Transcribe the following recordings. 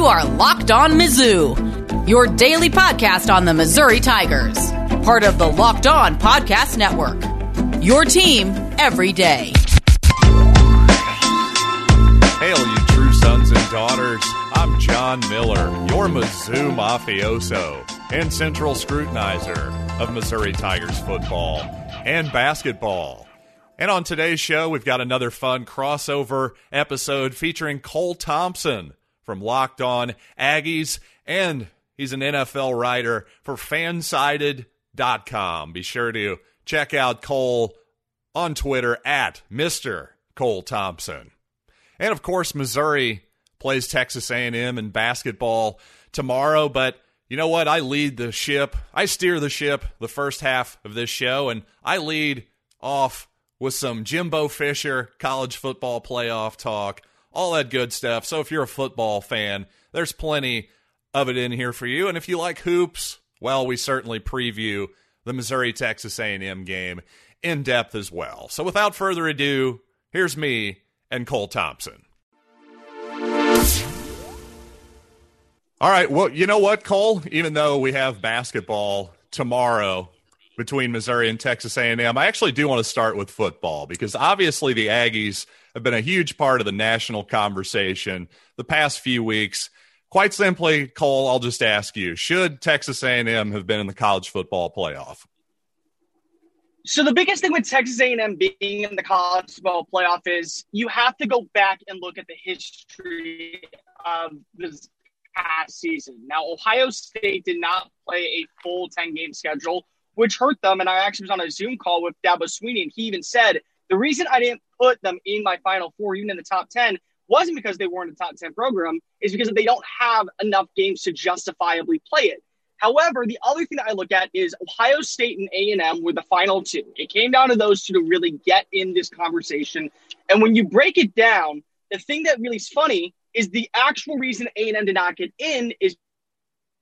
You are Locked On Mizzou, your daily podcast on the Missouri Tigers, part of the Locked On Podcast Network. Your team every day. Hail, you true sons and daughters. I'm John Miller, your Mizzou mafioso and central scrutinizer of Missouri Tigers football and basketball. And on today's show, we've got another fun crossover episode featuring Cole Thompson from Locked On Aggies, and he's an NFL writer for fansided.com. Be sure to check out Cole on Twitter at Mr. Cole Thompson. And of course, Missouri plays Texas A&M in basketball tomorrow, but you know what? I lead the ship. I steer the ship the first half of this show, and I lead off with some Jimbo Fisher college football playoff talk, all that good stuff. So if you're a football fan, there's plenty of it in here for you. And if you like hoops, well, we certainly preview the Missouri Texas A&M game in depth as well. So without further ado, here's me and Cole Thompson. All right, well, you know what, Cole? Even though we have basketball tomorrow, between Missouri and Texas A&M. I actually do want to start with football because obviously the Aggies have been a huge part of the national conversation the past few weeks. Quite simply, Cole, I'll just ask you: Should Texas A&M have been in the college football playoff? So the biggest thing with Texas A&M being in the college football playoff is you have to go back and look at the history of this past season. Now, Ohio State did not play a full 10 game schedule which hurt them. And I actually was on a Zoom call with Dabo Swinney, and he even said the reason I didn't put them in my Final Four, even in the top ten, wasn't because they weren't a top ten program, is because they don't have enough games to justifiably play it. However, the other thing that I look at is Ohio State and A&M were the final two. It came down to those two to really get in this conversation. And when you break it down, the thing that really is funny is the actual reason A&M did not get in is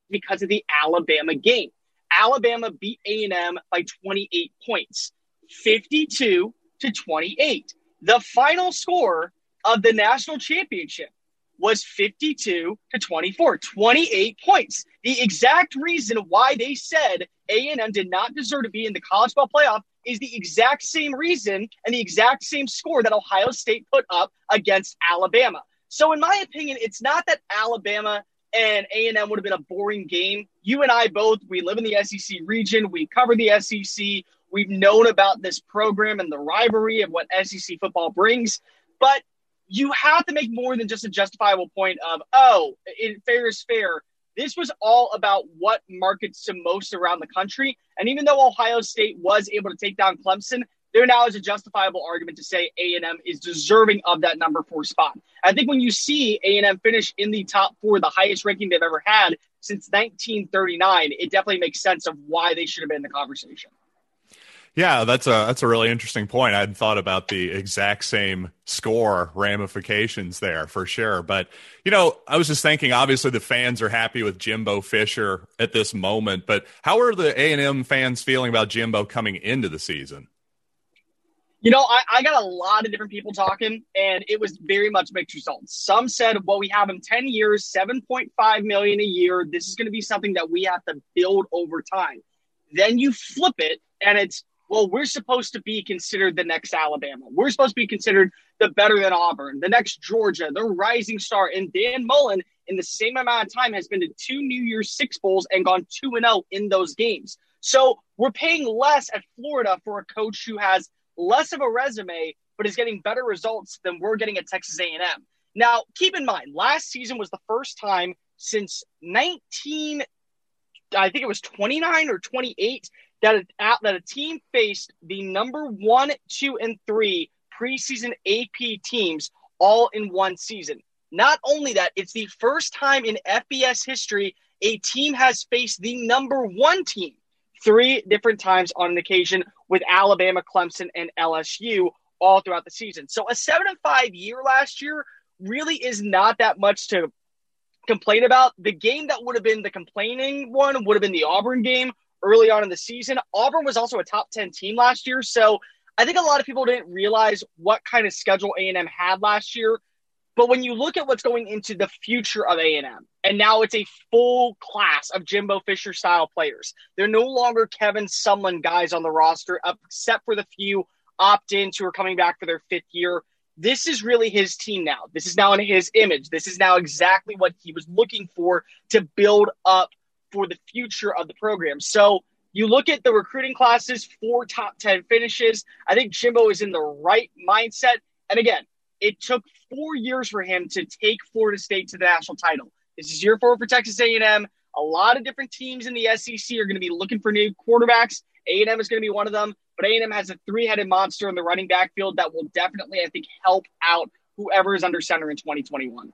because of the Alabama game. Alabama beat A&M by 28 points, 52 to 28. The final score of the national championship was 52 to 24, 28 points. The exact reason why they said A&M did not deserve to be in the college ball playoff is the exact same reason and the exact same score that Ohio State put up against Alabama. So in my opinion, it's not that Alabama and A&M would have been a boring game. You and I both, we live in the SEC region. We cover the SEC. We've known about this program and the rivalry of what SEC football brings. But you have to make more than just a justifiable point of, oh, it, fair is fair. This was all about what markets to most around the country. And even though Ohio State was able to take down Clemson, there now is a justifiable argument to say A&M is deserving of that number four spot. I think when you see A&M finish in the top four, the highest ranking they've ever had since 1939, it definitely makes sense of why they should have been in the conversation. Yeah, that's a that's a really interesting point. I hadn't thought about the exact same score ramifications there for sure. But you know, I was just thinking. Obviously, the fans are happy with Jimbo Fisher at this moment. But how are the A and M fans feeling about Jimbo coming into the season? You know, I, I, got a lot of different people talking, and it was very much mixed results. Some said, "Well, we have him ten years, seven point five million a year. This is going to be something that we have to build over time." Then you flip it, and it's, "Well, we're supposed to be considered the next Alabama. We're supposed to be considered the better than Auburn, the next Georgia, the rising star." And Dan Mullen, in the same amount of time, has been to two New Year's Six bowls and gone two and zero oh in those games. So we're paying less at Florida for a coach who has less of a resume, but is getting better results than we're getting at Texas A&M. Now, keep in mind, last season was the first time since 19, I think it was 29 or 28, that a, that a team faced the number one, two, and three preseason AP teams all in one season. Not only that, it's the first time in FBS history a team has faced the number one team three different times on an occasion with Alabama, Clemson, and LSU all throughout the season. So a seven and five year last year really is not that much to complain about. The game that would have been the complaining one would have been the Auburn game early on in the season. Auburn was also a top 10 team last year. So I think a lot of people didn't realize what kind of schedule A&M had last year. But when you look at what's going into the future of A&M, and now it's a full class of Jimbo Fisher style players. They're no longer Kevin Sumlin guys on the roster, except for the few opt-ins who are coming back for their fifth year. This is really his team now. This is now in his image. This is now exactly what he was looking for to build up for the future of the program. So you look at the recruiting classes, four top 10 finishes. I think Jimbo is in the right mindset. And again, it took four years for him to take Florida State to the national title. This is year four for Texas A&M. A lot of different teams in the SEC are going to be looking for new quarterbacks. A&M is going to be one of them, but A&M has a three-headed monster in the running backfield that will definitely, I think, help out whoever is under center in 2021.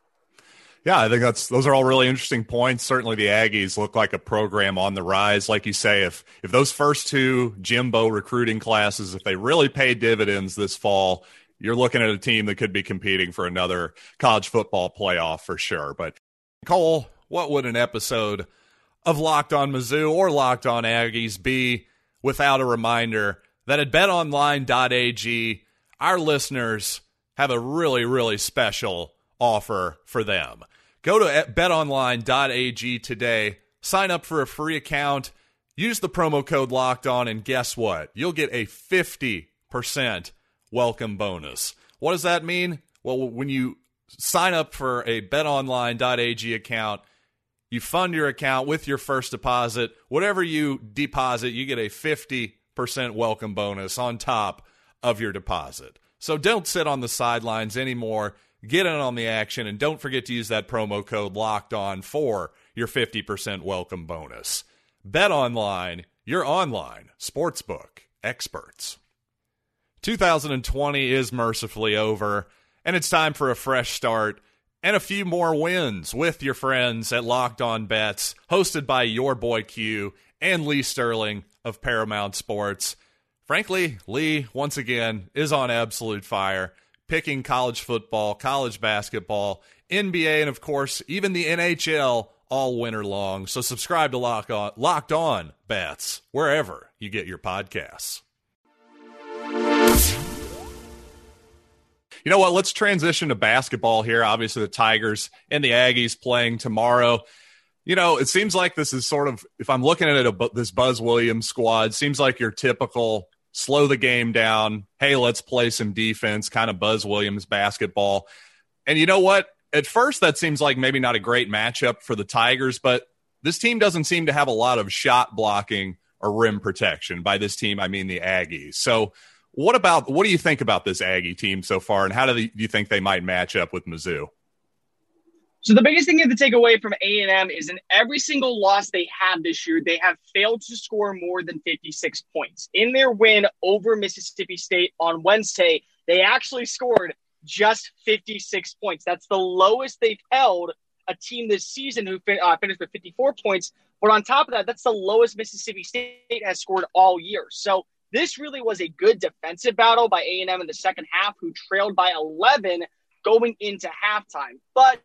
Yeah, I think that's those are all really interesting points. Certainly, the Aggies look like a program on the rise. Like you say, if if those first two Jimbo recruiting classes, if they really pay dividends this fall, you're looking at a team that could be competing for another college football playoff for sure. But Cole, what would an episode of Locked On Mizzou or Locked On Aggies be without a reminder that at betonline.ag, our listeners have a really, really special offer for them. Go to betonline.ag today, sign up for a free account, use the promo code locked on, and guess what? You'll get a 50% welcome bonus. What does that mean? Well, when you sign up for a betonline.ag account, you fund your account with your first deposit. Whatever you deposit, you get a 50% welcome bonus on top of your deposit. So don't sit on the sidelines anymore. Get in on the action and don't forget to use that promo code locked on for your 50% welcome bonus. Bet online, your online sportsbook experts. 2020 is mercifully over, and it's time for a fresh start and a few more wins with your friends at Locked On Bets, hosted by your boy Q and Lee Sterling of Paramount Sports. Frankly, Lee, once again, is on absolute fire, picking college football, college basketball, NBA, and of course, even the NHL all winter long. So subscribe to Lock On, Locked On Bets wherever you get your podcasts. You know what? Let's transition to basketball here. Obviously, the Tigers and the Aggies playing tomorrow. You know, it seems like this is sort of, if I'm looking at it, this Buzz Williams squad, seems like your typical slow the game down. Hey, let's play some defense, kind of Buzz Williams basketball. And you know what? At first, that seems like maybe not a great matchup for the Tigers, but this team doesn't seem to have a lot of shot blocking or rim protection. By this team, I mean the Aggies. So, what about what do you think about this Aggie team so far, and how do, do you think they might match up with Mizzou? So the biggest thing you have to take away from A and M is in every single loss they have this year, they have failed to score more than 56 points. In their win over Mississippi State on Wednesday, they actually scored just 56 points. That's the lowest they've held a team this season who uh, finished with 54 points. But on top of that, that's the lowest Mississippi State has scored all year. So this really was a good defensive battle by A&M in the second half, who trailed by 11 going into halftime. But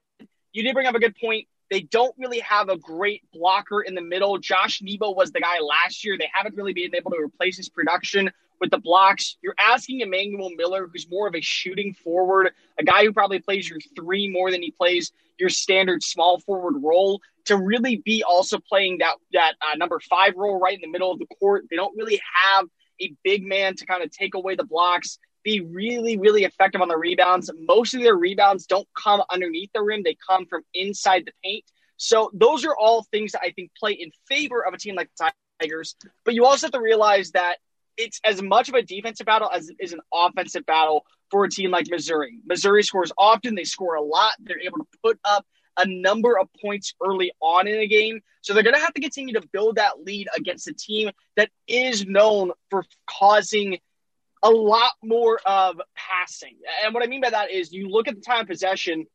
you did bring up a good point. They don't really have a great blocker in the middle. Josh Nebo was the guy last year. They haven't really been able to replace his production with the blocks. You're asking Emmanuel Miller, who's more of a shooting forward, a guy who probably plays your three more than he plays your standard small forward role, to really be also playing that that uh, number five role right in the middle of the court. They don't really have a big man to kind of take away the blocks, be really, really effective on the rebounds. Most of their rebounds don't come underneath the rim, they come from inside the paint. So those are all things that I think play in favor of a team like the Tigers. But you also have to realize that it's as much of a defensive battle as it is an offensive battle for a team like Missouri. Missouri scores often, they score a lot, they're able to put up a number of points early on in a game. So they're going to have to continue to build that lead against a team that is known for causing a lot more of passing. And what I mean by that is you look at the time of possession,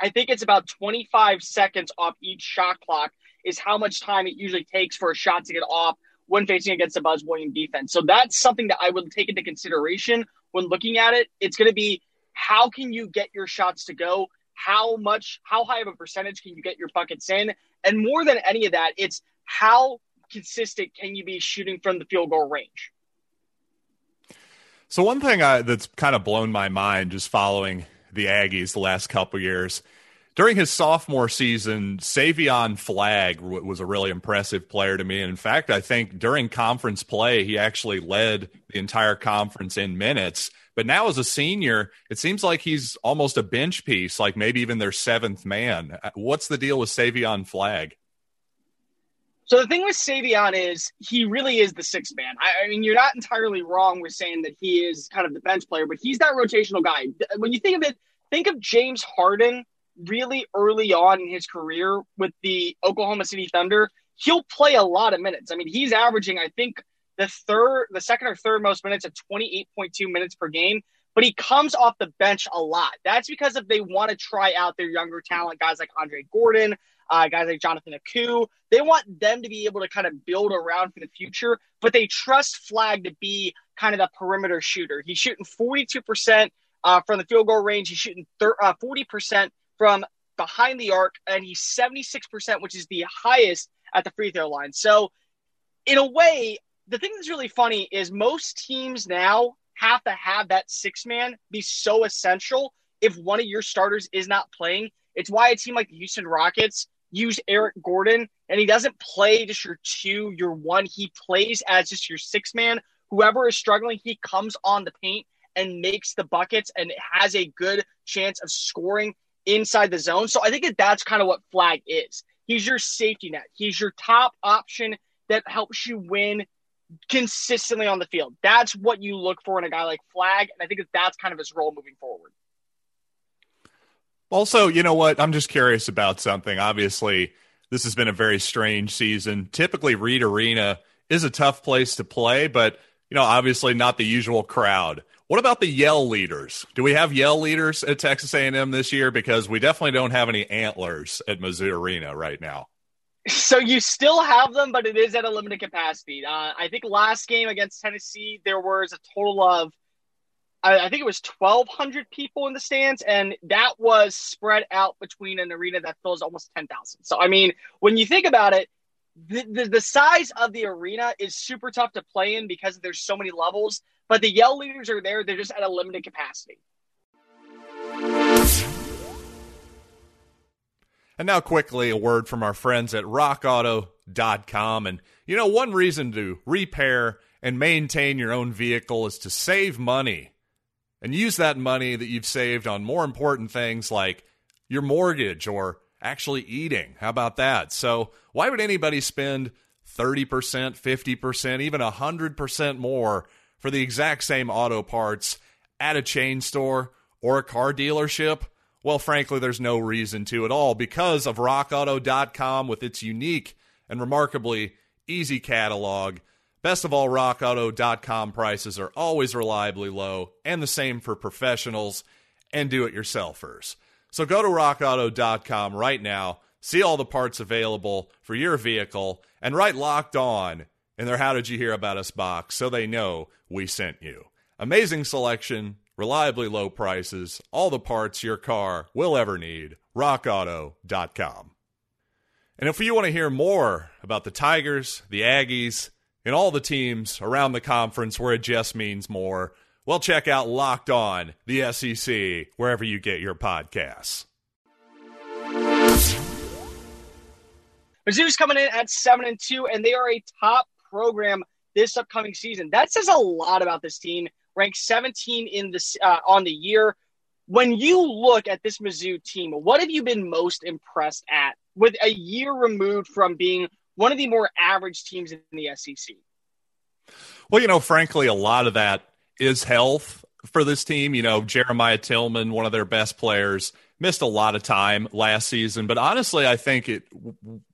I think it's about 25 seconds off each shot clock is how much time it usually takes for a shot to get off when facing against a Buzz Williams defense. So that's something that I would take into consideration when looking at it. It's going to be how can you get your shots to go? how much, how high of a percentage can you get your buckets in? And more than any of that, it's how consistent can you be shooting from the field goal range? So one thing I, that's kind of blown my mind just following the Aggies the last couple years. During his sophomore season, Savion Flagg was a really impressive player to me. And in fact, I think during conference play, he actually led the entire conference in minutes. But now, as a senior, it seems like he's almost a bench piece, like maybe even their seventh man. Uh, what's the deal with Savion Flagg? So the thing with Savion is he really is the sixth man. I, I, mean, you're not entirely wrong with saying that he is kind of the bench player, but he's that rotational guy. When you think of it, think of James Harden really early on in his career with the Oklahoma City Thunder. He'll play a lot of minutes. I mean, he's averaging, I think, the third, the second or third most minutes at 28.2 minutes per game, but he comes off the bench a lot. That's because if they want to try out their younger talent, guys like Andre Gordon, uh, guys like Jonathan Aku. They want them to be able to kind of build around for the future, but they trust Flagg to be kind of the perimeter shooter. He's shooting 42% uh, from the field goal range. He's shooting thir- uh, 40% from behind the arc, and he's 76%, which is the highest at the free throw line. So, in a way, the thing that's really funny is most teams now have to have that six man be so essential if one of your starters is not playing. It's why a team like the Houston Rockets use Eric Gordon, and he doesn't play just your two, your one. He plays as just your six man. Whoever is struggling, he comes on the paint and makes the buckets and has a good chance of scoring inside the zone. So I think that that's kind of what Flagg is. He's your safety net. He's your top option that helps you win consistently on the field. That's what you look for in a guy like Flagg, and I think that that's kind of his role moving forward. Also, you know what? I'm just curious about something. Obviously, this has been a very strange season. Typically, Reed Arena is a tough place to play, but you know, obviously not the usual crowd. What about the yell leaders? Do we have yell leaders at Texas A&M this year? Because we definitely don't have any antlers at Mizzou Arena right now. So you still have them, but it is at a limited capacity. Uh, I think last game against Tennessee, there was a total of I, I think it was 1,200 people in the stands, and that was spread out between an arena that fills almost 10,000. So, I mean, when you think about it, the, the, the, size of the arena is super tough to play in because there's so many levels, but the yell leaders are there. They're just at a limited capacity. And now, quickly, a word from our friends at rockauto.com. And, you know, one reason to repair and maintain your own vehicle is to save money and use that money that you've saved on more important things like your mortgage or actually eating. How about that? So, why would anybody spend 30%, 50%, even 100% more for the exact same auto parts at a chain store or a car dealership? Well, frankly, there's no reason to at all because of rockauto.com with its unique and remarkably easy catalog Best of all, rockauto.com prices are always reliably low, and the same for professionals and do it yourselfers. So go to rockauto.com right now, see all the parts available for your vehicle, and write locked on in their How Did You Hear About Us box so they know we sent you. Amazing selection, reliably low prices, all the parts your car will ever need. RockAuto.com. And if you want to hear more about the Tigers, the Aggies, and all the teams around the conference where it just means more, well, check out Locked On, the SEC, wherever you get your podcasts. Mizzou's coming in at seven and two, and they are a top program this upcoming season. That says a lot about this team. Ranked 17 in this uh, on the year. When you look at this Mizzou team, what have you been most impressed at with a year removed from being one of the more average teams in the SEC. Well, you know, frankly, a lot of that is health for this team. You know, Jeremiah Tilmon, one of their best players, missed a lot of time last season. But honestly, I think it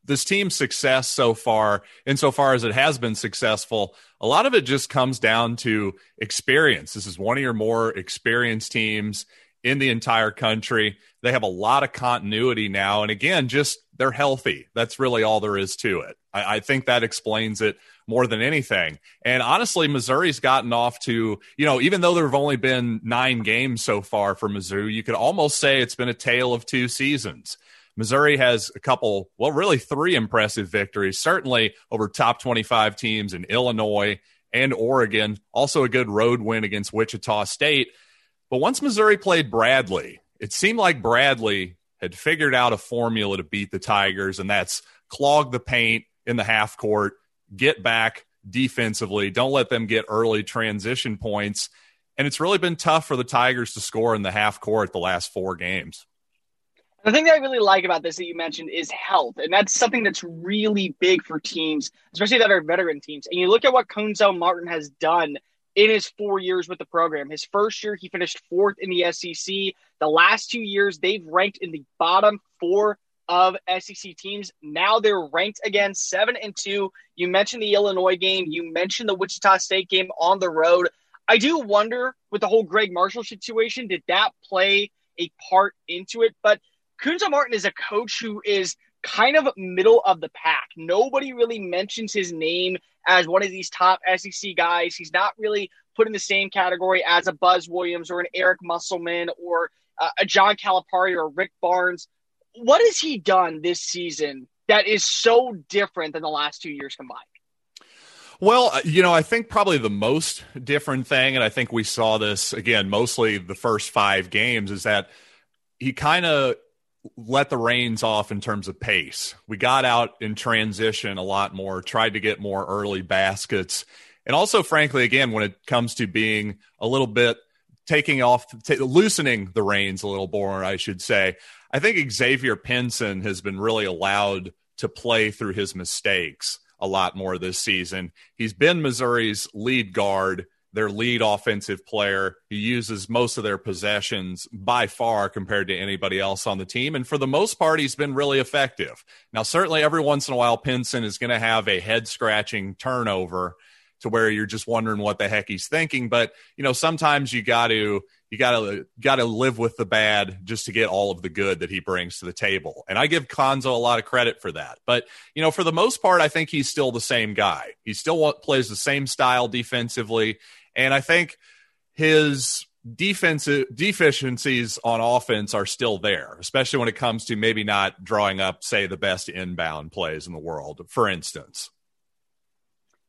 this team's success so far, insofar as it has been successful, a lot of it just comes down to experience. This is one of your more experienced teams in the entire country. They have a lot of continuity now. And again, just they're healthy. That's really all there is to it. I, I, think that explains it more than anything. And honestly, Missouri's gotten off to, you know, even though there have only been nine games so far for Mizzou, you could almost say it's been a tale of two seasons. Missouri has a couple, well, really three impressive victories, certainly over top 25 teams in Illinois and Oregon. Also, a good road win against Wichita State. But once Missouri played Bradley, it seemed like Bradley had figured out a formula to beat the Tigers, and that's clog the paint in the half court, get back defensively, don't let them get early transition points. And it's really been tough for the Tigers to score in the half court the last four games. The thing that I really like about this that you mentioned is health. And that's something that's really big for teams, especially that are veteran teams. And you look at what Cuonzo Martin has done in his four years with the program. His first year, he finished fourth in the SEC. The last two years, they've ranked in the bottom four of SEC teams. Now they're ranked again, seven and two. You mentioned the Illinois game. You mentioned the Wichita State game on the road. I do wonder with the whole Gregg Marshall situation, did that play a part into it? But Cuonzo Martin is a coach who is kind of middle of the pack. Nobody really mentions his name as one of these top SEC guys. He's not really put in the same category as a Buzz Williams or an Eric Musselman or uh, a John Calipari or Rick Barnes. What has he done this season that is so different than the last two years combined? Well, uh, you know, I think probably the most different thing, and I think we saw this again mostly the first five games, is that he kind of let the reins off in terms of pace. We got out in transition a lot more, tried to get more early baskets. And also, frankly, again, when it comes to being a little bit taking off, t- loosening the reins a little more, I should say, I think Xavier Pinson has been really allowed to play through his mistakes a lot more this season. He's been Missouri's lead guard their lead offensive player. He uses most of their possessions by far compared to anybody else on the team. And for the most part, he's been really effective. Now, certainly every once in a while, Pinson is going to have a head scratching turnover to where you're just wondering what the heck he's thinking. But, you know, sometimes you got to, you got to got to live with the bad just to get all of the good that he brings to the table. And I give Cuonzo a lot of credit for that. But you know, for the most part, I think he's still the same guy. He still plays the same style defensively. And I think his defensive deficiencies on offense are still there, especially when it comes to maybe not drawing up, say, the best inbound plays in the world, for instance.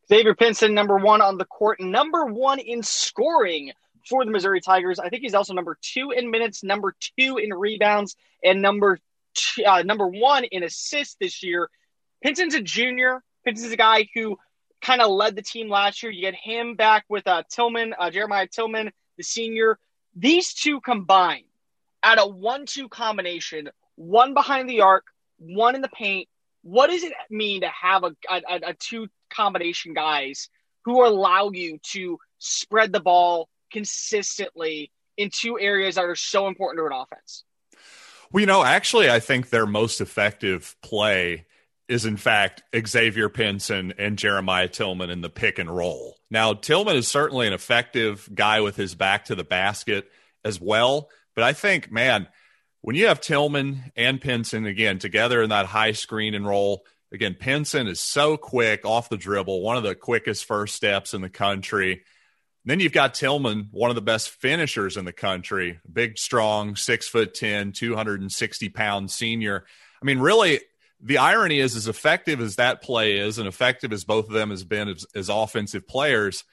Xavier Pinson, number one on the court, number one in scoring for the Missouri Tigers. I think he's also number two in minutes, number two in rebounds, and number two, uh, number one in assists this year. Pinson's a junior. Pinson's a guy who kind of led the team last year. You get him back with uh, Tilmon, uh, Jeremiah Tilmon, the senior. These two combined at a one-two combination, one behind the arc, one in the paint. What does it mean to have a, a, a two combination guys who allow you to spread the ball consistently in two areas that are so important to an offense? Well, you know, actually, I think their most effective play is in fact Xavier Pinson and Jeremiah Tilmon in the pick and roll. Now, Tilmon is certainly an effective guy with his back to the basket as well. But I think, man, when you have Tilmon and Pinson again together in that high screen and roll, again, Pinson is so quick off the dribble, one of the quickest first steps in the country. Then you've got Tilmon, one of the best finishers in the country, big, strong, six foot 10, 260 pound senior. I mean, really, the irony is, as effective as that play is, and effective as both of them has been as, as offensive players,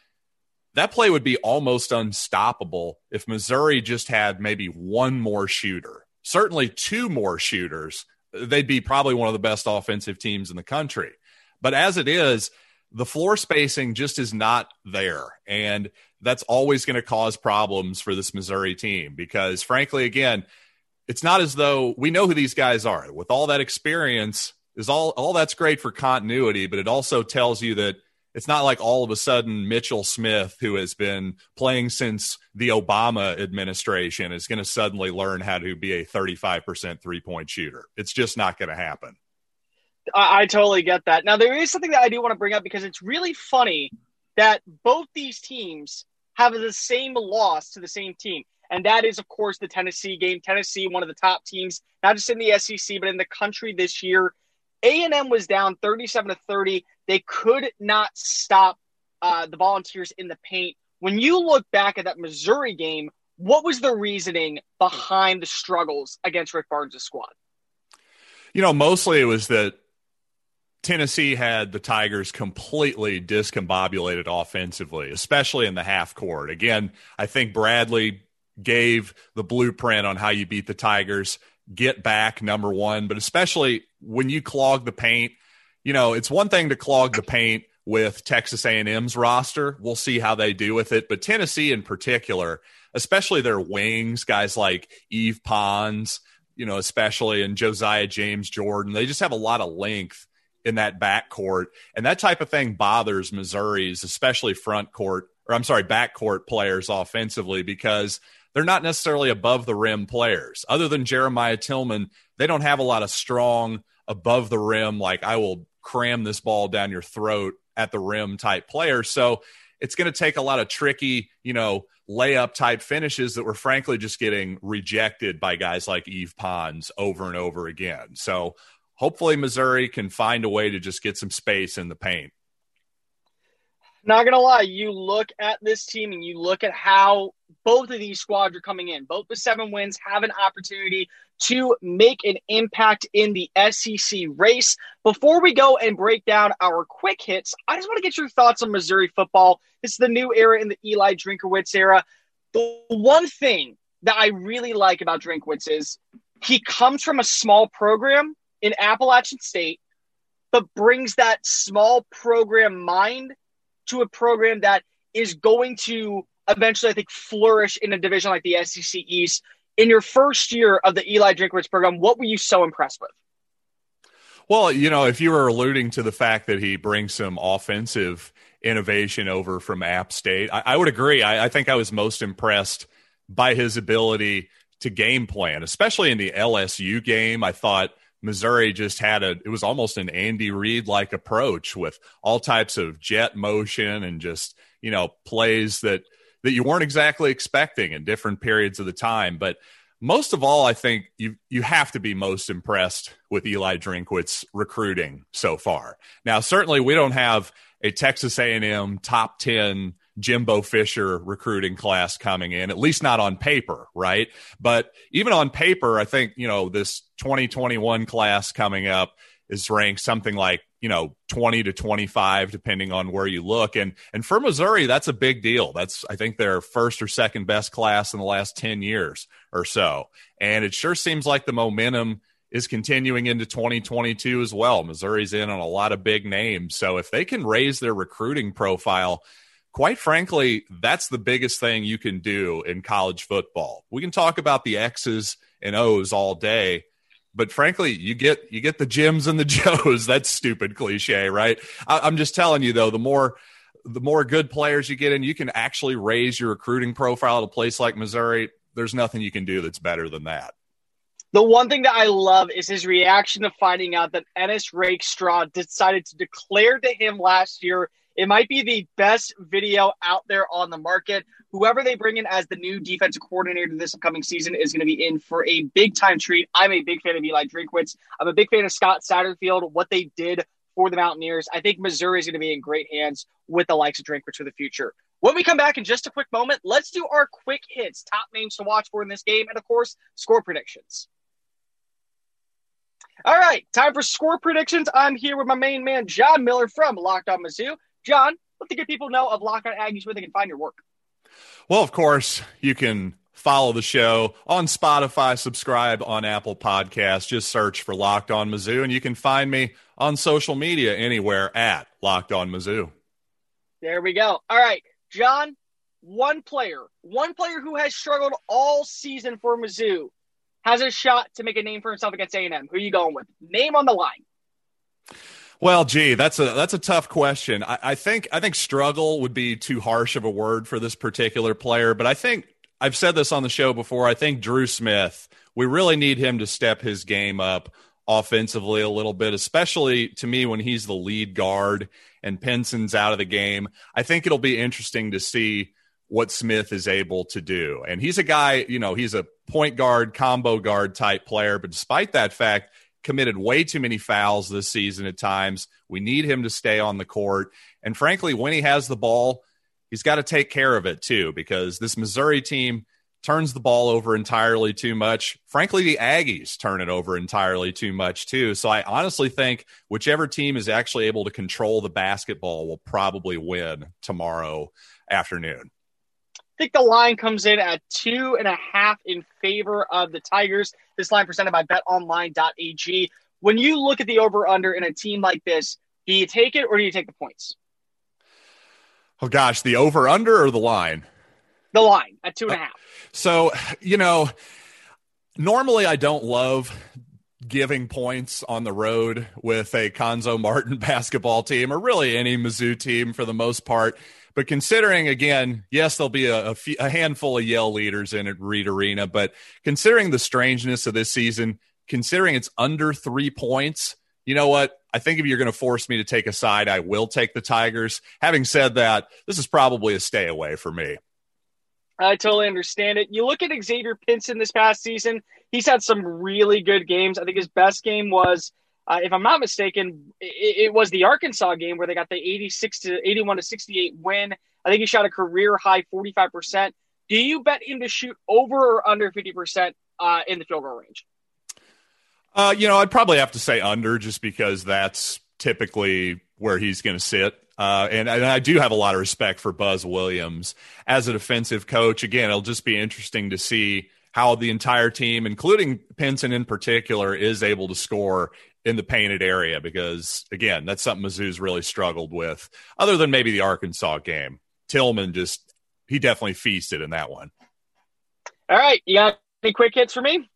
that play would be almost unstoppable if Missouri just had maybe one more shooter, certainly two more shooters. They'd be probably one of the best offensive teams in the country. But as it is, the floor spacing just is not there. And that's always going to cause problems for this Missouri team because, frankly, again, it's not as though we know who these guys are. With all that experience, is all all that's great for continuity, but it also tells you that it's not like all of a sudden Mitchell Smith, who has been playing since the Obama administration, is going to suddenly learn how to be a 35% three point shooter. It's just not going to happen. I, I, totally get that. Now, there is something that I do want to bring up because it's really funny that both these teams have the same loss to the same team and that is, of course, the Tennessee game. Tennessee, one of the top teams, not just in the SEC but in the country this year. A and M was down thirty-seven to thirty. They could not stop uh, the Volunteers in the paint. When you look back at that Missouri game, what was the reasoning behind the struggles against Rick Barnes' squad? You know, mostly it was that Tennessee had the Tigers completely discombobulated offensively, especially in the half court. Again, I think Bradley gave the blueprint on how you beat the Tigers. Get back number one, but especially when you clog the paint, you know it's one thing to clog the paint with Texas A&M's roster. We'll see how they do with it, but Tennessee in particular, especially their wings, guys like Yves Pons, you know, especially and Josiah James Jordan, they just have a lot of length in that backcourt, and that type of thing bothers Missouri's, especially front court or I'm sorry, backcourt players offensively because they're not necessarily above the rim players. Other than Jeremiah Tilmon, they don't have a lot of strong above the rim, like I will cram this ball down your throat at the rim type players. So it's going to take a lot of tricky, you know, layup type finishes that were frankly just getting rejected by guys like Yves Pons over and over again. So hopefully Missouri can find a way to just get some space in the paint. Not gonna lie, you look at this team and you look at how both of these squads are coming in. Both the seven wins have an opportunity to make an impact in the SEC race. Before we go and break down our quick hits, I just want to get your thoughts on Missouri football. This is the new era in the Eli Drinkwitz era. The one thing that I really like about Drinkwitz is he comes from a small program in Appalachian State, but brings that small program mind to a program that is going to eventually, I think, flourish in a division like the SEC East. In your first year of the Eli Drinkwitz program, what were you so impressed with? Well, you know, if you were alluding to the fact that he brings some offensive innovation over from App State, I, I would agree. I, I think I was most impressed by his ability to game plan, especially in the LSU game. I thought Missouri just had a it was almost an Andy Reid like approach with all types of jet motion and just, you know, plays that that you weren't exactly expecting in different periods of the time, but most of all, I think you you have to be most impressed with Eli Drinkwitz recruiting so far. Now, certainly we don't have a Texas A&M top 10 Jimbo Fisher recruiting class coming in, at least not on paper, right? But even on paper, I think, you know, this 2021 class coming up is ranked something like, you know, 20 to 25, depending on where you look. And, and for Missouri, that's a big deal. That's, I think, their first or second best class in the last 10 years or so. And it sure seems like the momentum is continuing into 2022 as well. Missouri's in on a lot of big names. So if they can raise their recruiting profile, quite frankly, that's the biggest thing you can do in college football. We can talk about the X's and O's all day, but frankly, you get you get the Jims and the Joes. That's stupid cliche, right? I, I'm just telling you though, the more the more good players you get in, you can actually raise your recruiting profile at a place like Missouri. There's nothing you can do that's better than that. The one thing that I love is his reaction to finding out that Ennis Rakestraw decided to declare to him last year it might be the best video out there on the market. Whoever they bring in as the new defensive coordinator this upcoming season is going to be in for a big time treat. I'm a big fan of Eli Drinkwitz. I'm a big fan of Scott Satterfield, what they did for the Mountaineers. I think Missouri is going to be in great hands with the likes of Drinkwitz for the future. When we come back in just a quick moment, let's do our quick hits, top names to watch for in this game, and of course, score predictions. All right, time for score predictions. I'm here with my main man, John Miller from Locked On Mizzou. John, let the good people know of Locked On Aggies where they can find your work. Well, of course, you can follow the show on Spotify, subscribe on Apple Podcasts. Just search for Locked On Mizzou, and you can find me on social media anywhere at Locked On Mizzou. There we go. All right, John, one player, one player who has struggled all season for Mizzou has a shot to make a name for himself against A&M. Who are you going with? Name on the line. Well, gee, that's a that's a tough question. I, I, think I think struggle would be too harsh of a word for this particular player, but I think I've said this on the show before. I think Dru Smith, we really need him to step his game up offensively a little bit, especially to me when he's the lead guard and Pinson's out of the game. I think it'll be interesting to see what Smith is able to do. And he's a guy, you know, he's a point guard, combo guard type player, but despite that fact, committed way too many fouls this season at times. We need him to stay on the court. And frankly, when he has the ball, he's got to take care of it too, because this Missouri team turns the ball over entirely too much. Frankly, the Aggies turn it over entirely too much too. So I honestly think whichever team is actually able to control the basketball will probably win tomorrow afternoon. Think the line comes in at two and a half in favor of the Tigers. This line presented by betonline.ag. When you look at the over under in a team like this, do you take it or do you take the points? Oh gosh, the over under or the line? The line at two and a uh, half. So, you know, normally I don't love giving points on the road with a Cuonzo Martin basketball team or really any Mizzou team for the most part. But considering, again, yes, there'll be a, handful of Yale leaders in at Reed Arena, but considering the strangeness of this season, considering it's under three points, you know what? I think if you're going to force me to take a side, I will take the Tigers. Having said that, this is probably a stay away for me. I totally understand it. You look at Xavier Pinson this past season, he's had some really good games. I think his best game was, uh, if I'm not mistaken, it, it, was the Arkansas game where they got the 86 to 81 to 68 win. I think he shot a career high 45%. Do you bet him to shoot over or under 50% uh, in the field goal range? Uh, you know, I'd probably have to say under just because that's typically where he's going to sit. Uh, and, and, I do have a lot of respect for Buzz Williams as a defensive coach. Again, it'll just be interesting to see how the entire team, including Pinson in particular, is able to score in the painted area because, again, that's something Mizzou's really struggled with, other than maybe the Arkansas game. Tilmon just, he definitely feasted in that one. All right. You got any quick hits for me?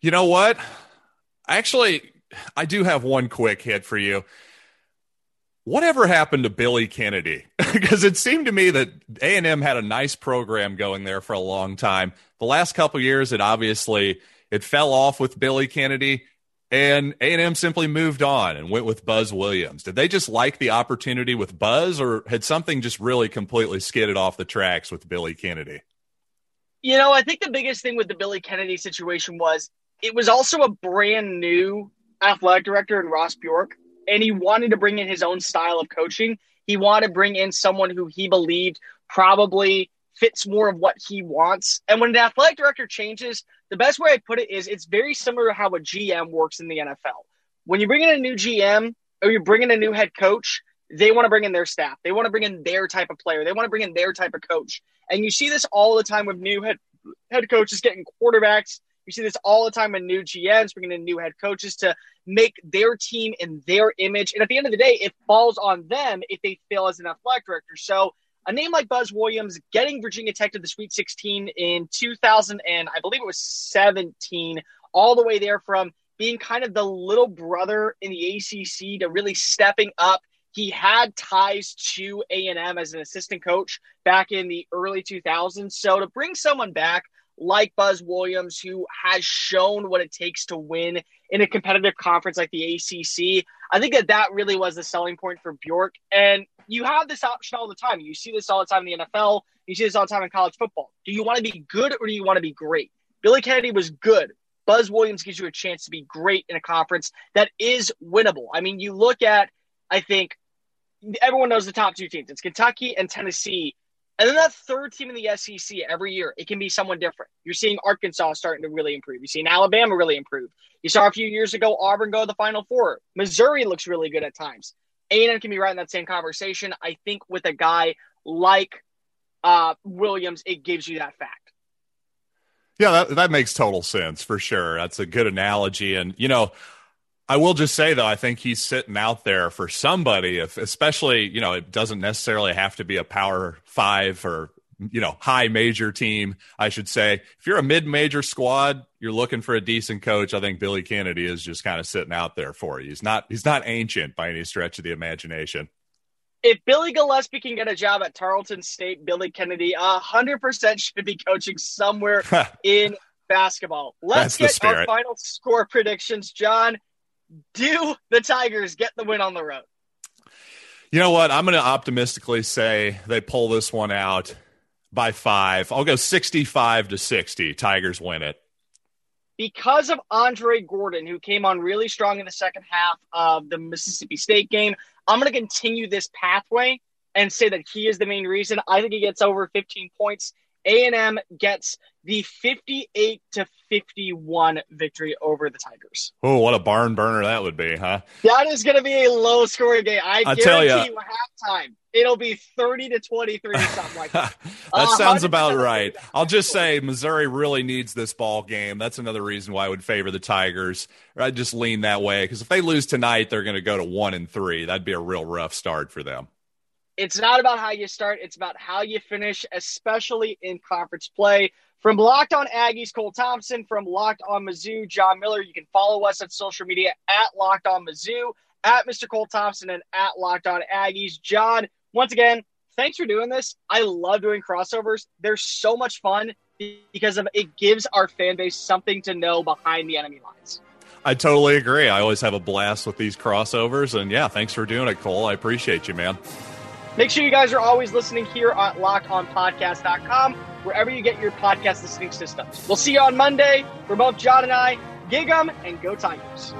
You know what? Actually, I do have one quick hit for you whatever happened to Billy Kennedy? because it seemed to me that A&M had a nice program going there for a long time. The last couple years, it obviously it fell off with Billy Kennedy, and A&M simply moved on and went with Buzz Williams. Did they just like the opportunity with Buzz, or had something just really completely skidded off the tracks with Billy Kennedy? You know, I think the biggest thing with the Billy Kennedy situation was it was also a brand new athletic director in Ross Bjork and he wanted to bring in his own style of coaching. He wanted to bring in someone who he believed probably fits more of what he wants. And when an athletic director changes, the best way I put it is it's very similar to how a GM works in the NFL. When you bring in a new GM or you bring in a new head coach, they want to bring in their staff. They want to bring in their type of player. They want to bring in their type of coach. And you see this all the time with new head head coaches getting quarterbacks You see this all the time with new GMs bringing in new head coaches to make their team in their image. And at the end of the day, it falls on them if they fail as an athletic director. So a name like Buzz Williams getting Virginia Tech to the Sweet 16 in 2000 and I believe it was 17, all the way there from being kind of the little brother in the ACC to really stepping up. He had ties to A&M as an assistant coach back in the early 2000s. So to bring someone back like Buzz Williams, who has shown what it takes to win in a competitive conference like the ACC. I think that that really was the selling point for Bjork. And you have this option all the time. You see this all the time in the NFL. You see this all the time in college football. Do you want to be good or do you want to be great? Billy Kennedy was good. Buzz Williams gives you a chance to be great in a conference that is winnable. I mean, you look at, I think, everyone knows the top two teams. It's Kentucky and Tennessee and then that third team in the SEC every year, it can be someone different. You're seeing Arkansas starting to really improve. You're seeing Alabama really improve. You saw a few years ago Auburn go to the Final Four. Missouri looks really good at times. A&M can be right in that same conversation. I think with a guy like uh, Williams, it gives you that fact. Yeah, that, that makes total sense for sure. That's a good analogy. And, you know, I will just say though, I think he's sitting out there for somebody, if especially you know it doesn't necessarily have to be a power five or you know high major team. I should say, if you're a mid major squad, you're looking for a decent coach. I think Billy Kennedy is just kind of sitting out there for you. He's not he's not ancient by any stretch of the imagination. If Billy Gillispie can get a job at Tarleton State, Billy Kennedy hundred percent should be coaching somewhere in basketball. Let's get our final score predictions, John do the Tigers get the win on the road? You know what? I'm going to optimistically say they pull this one out by five. I'll go 65 to 60. Tigers win it. Because of Andre Gordon, who came on really strong in the second half of the Mississippi State game, I'm going to continue this pathway and say that he is the main reason. I think he gets over 15 points A&M gets the 58 to 51 victory over the Tigers. Oh, what a barn burner that would be, huh? That is going to be a low scoring game. I guarantee tell you halftime. It'll be 30 to 23 something like that. that Uh, sounds about right. I'll just say Missouri really needs this ball game. That's another reason why I would favor the Tigers. I'd just lean that way because if they lose tonight, they're going to go to one and three. That'd be a real rough start for them. It's not about how you start, it's about how you finish, especially in conference play. From Locked On Aggies, Cole Thompson. From Locked On Mizzou, John Miller. You can follow us on social media at Locked On Mizzou, at Mr. Cole Thompson, and at Locked On Aggies. John, once again, thanks for doing this. I love doing crossovers. They're so much fun because of it gives our fan base something to know behind the enemy lines. I totally agree. I always have a blast with these crossovers. And yeah, thanks for doing it, Cole. I appreciate you, man. Make sure you guys are always listening here at lockedonpodcast.com, wherever you get your podcast listening system. We'll see you on Monday. For both John and I, gig 'em and go Tigers.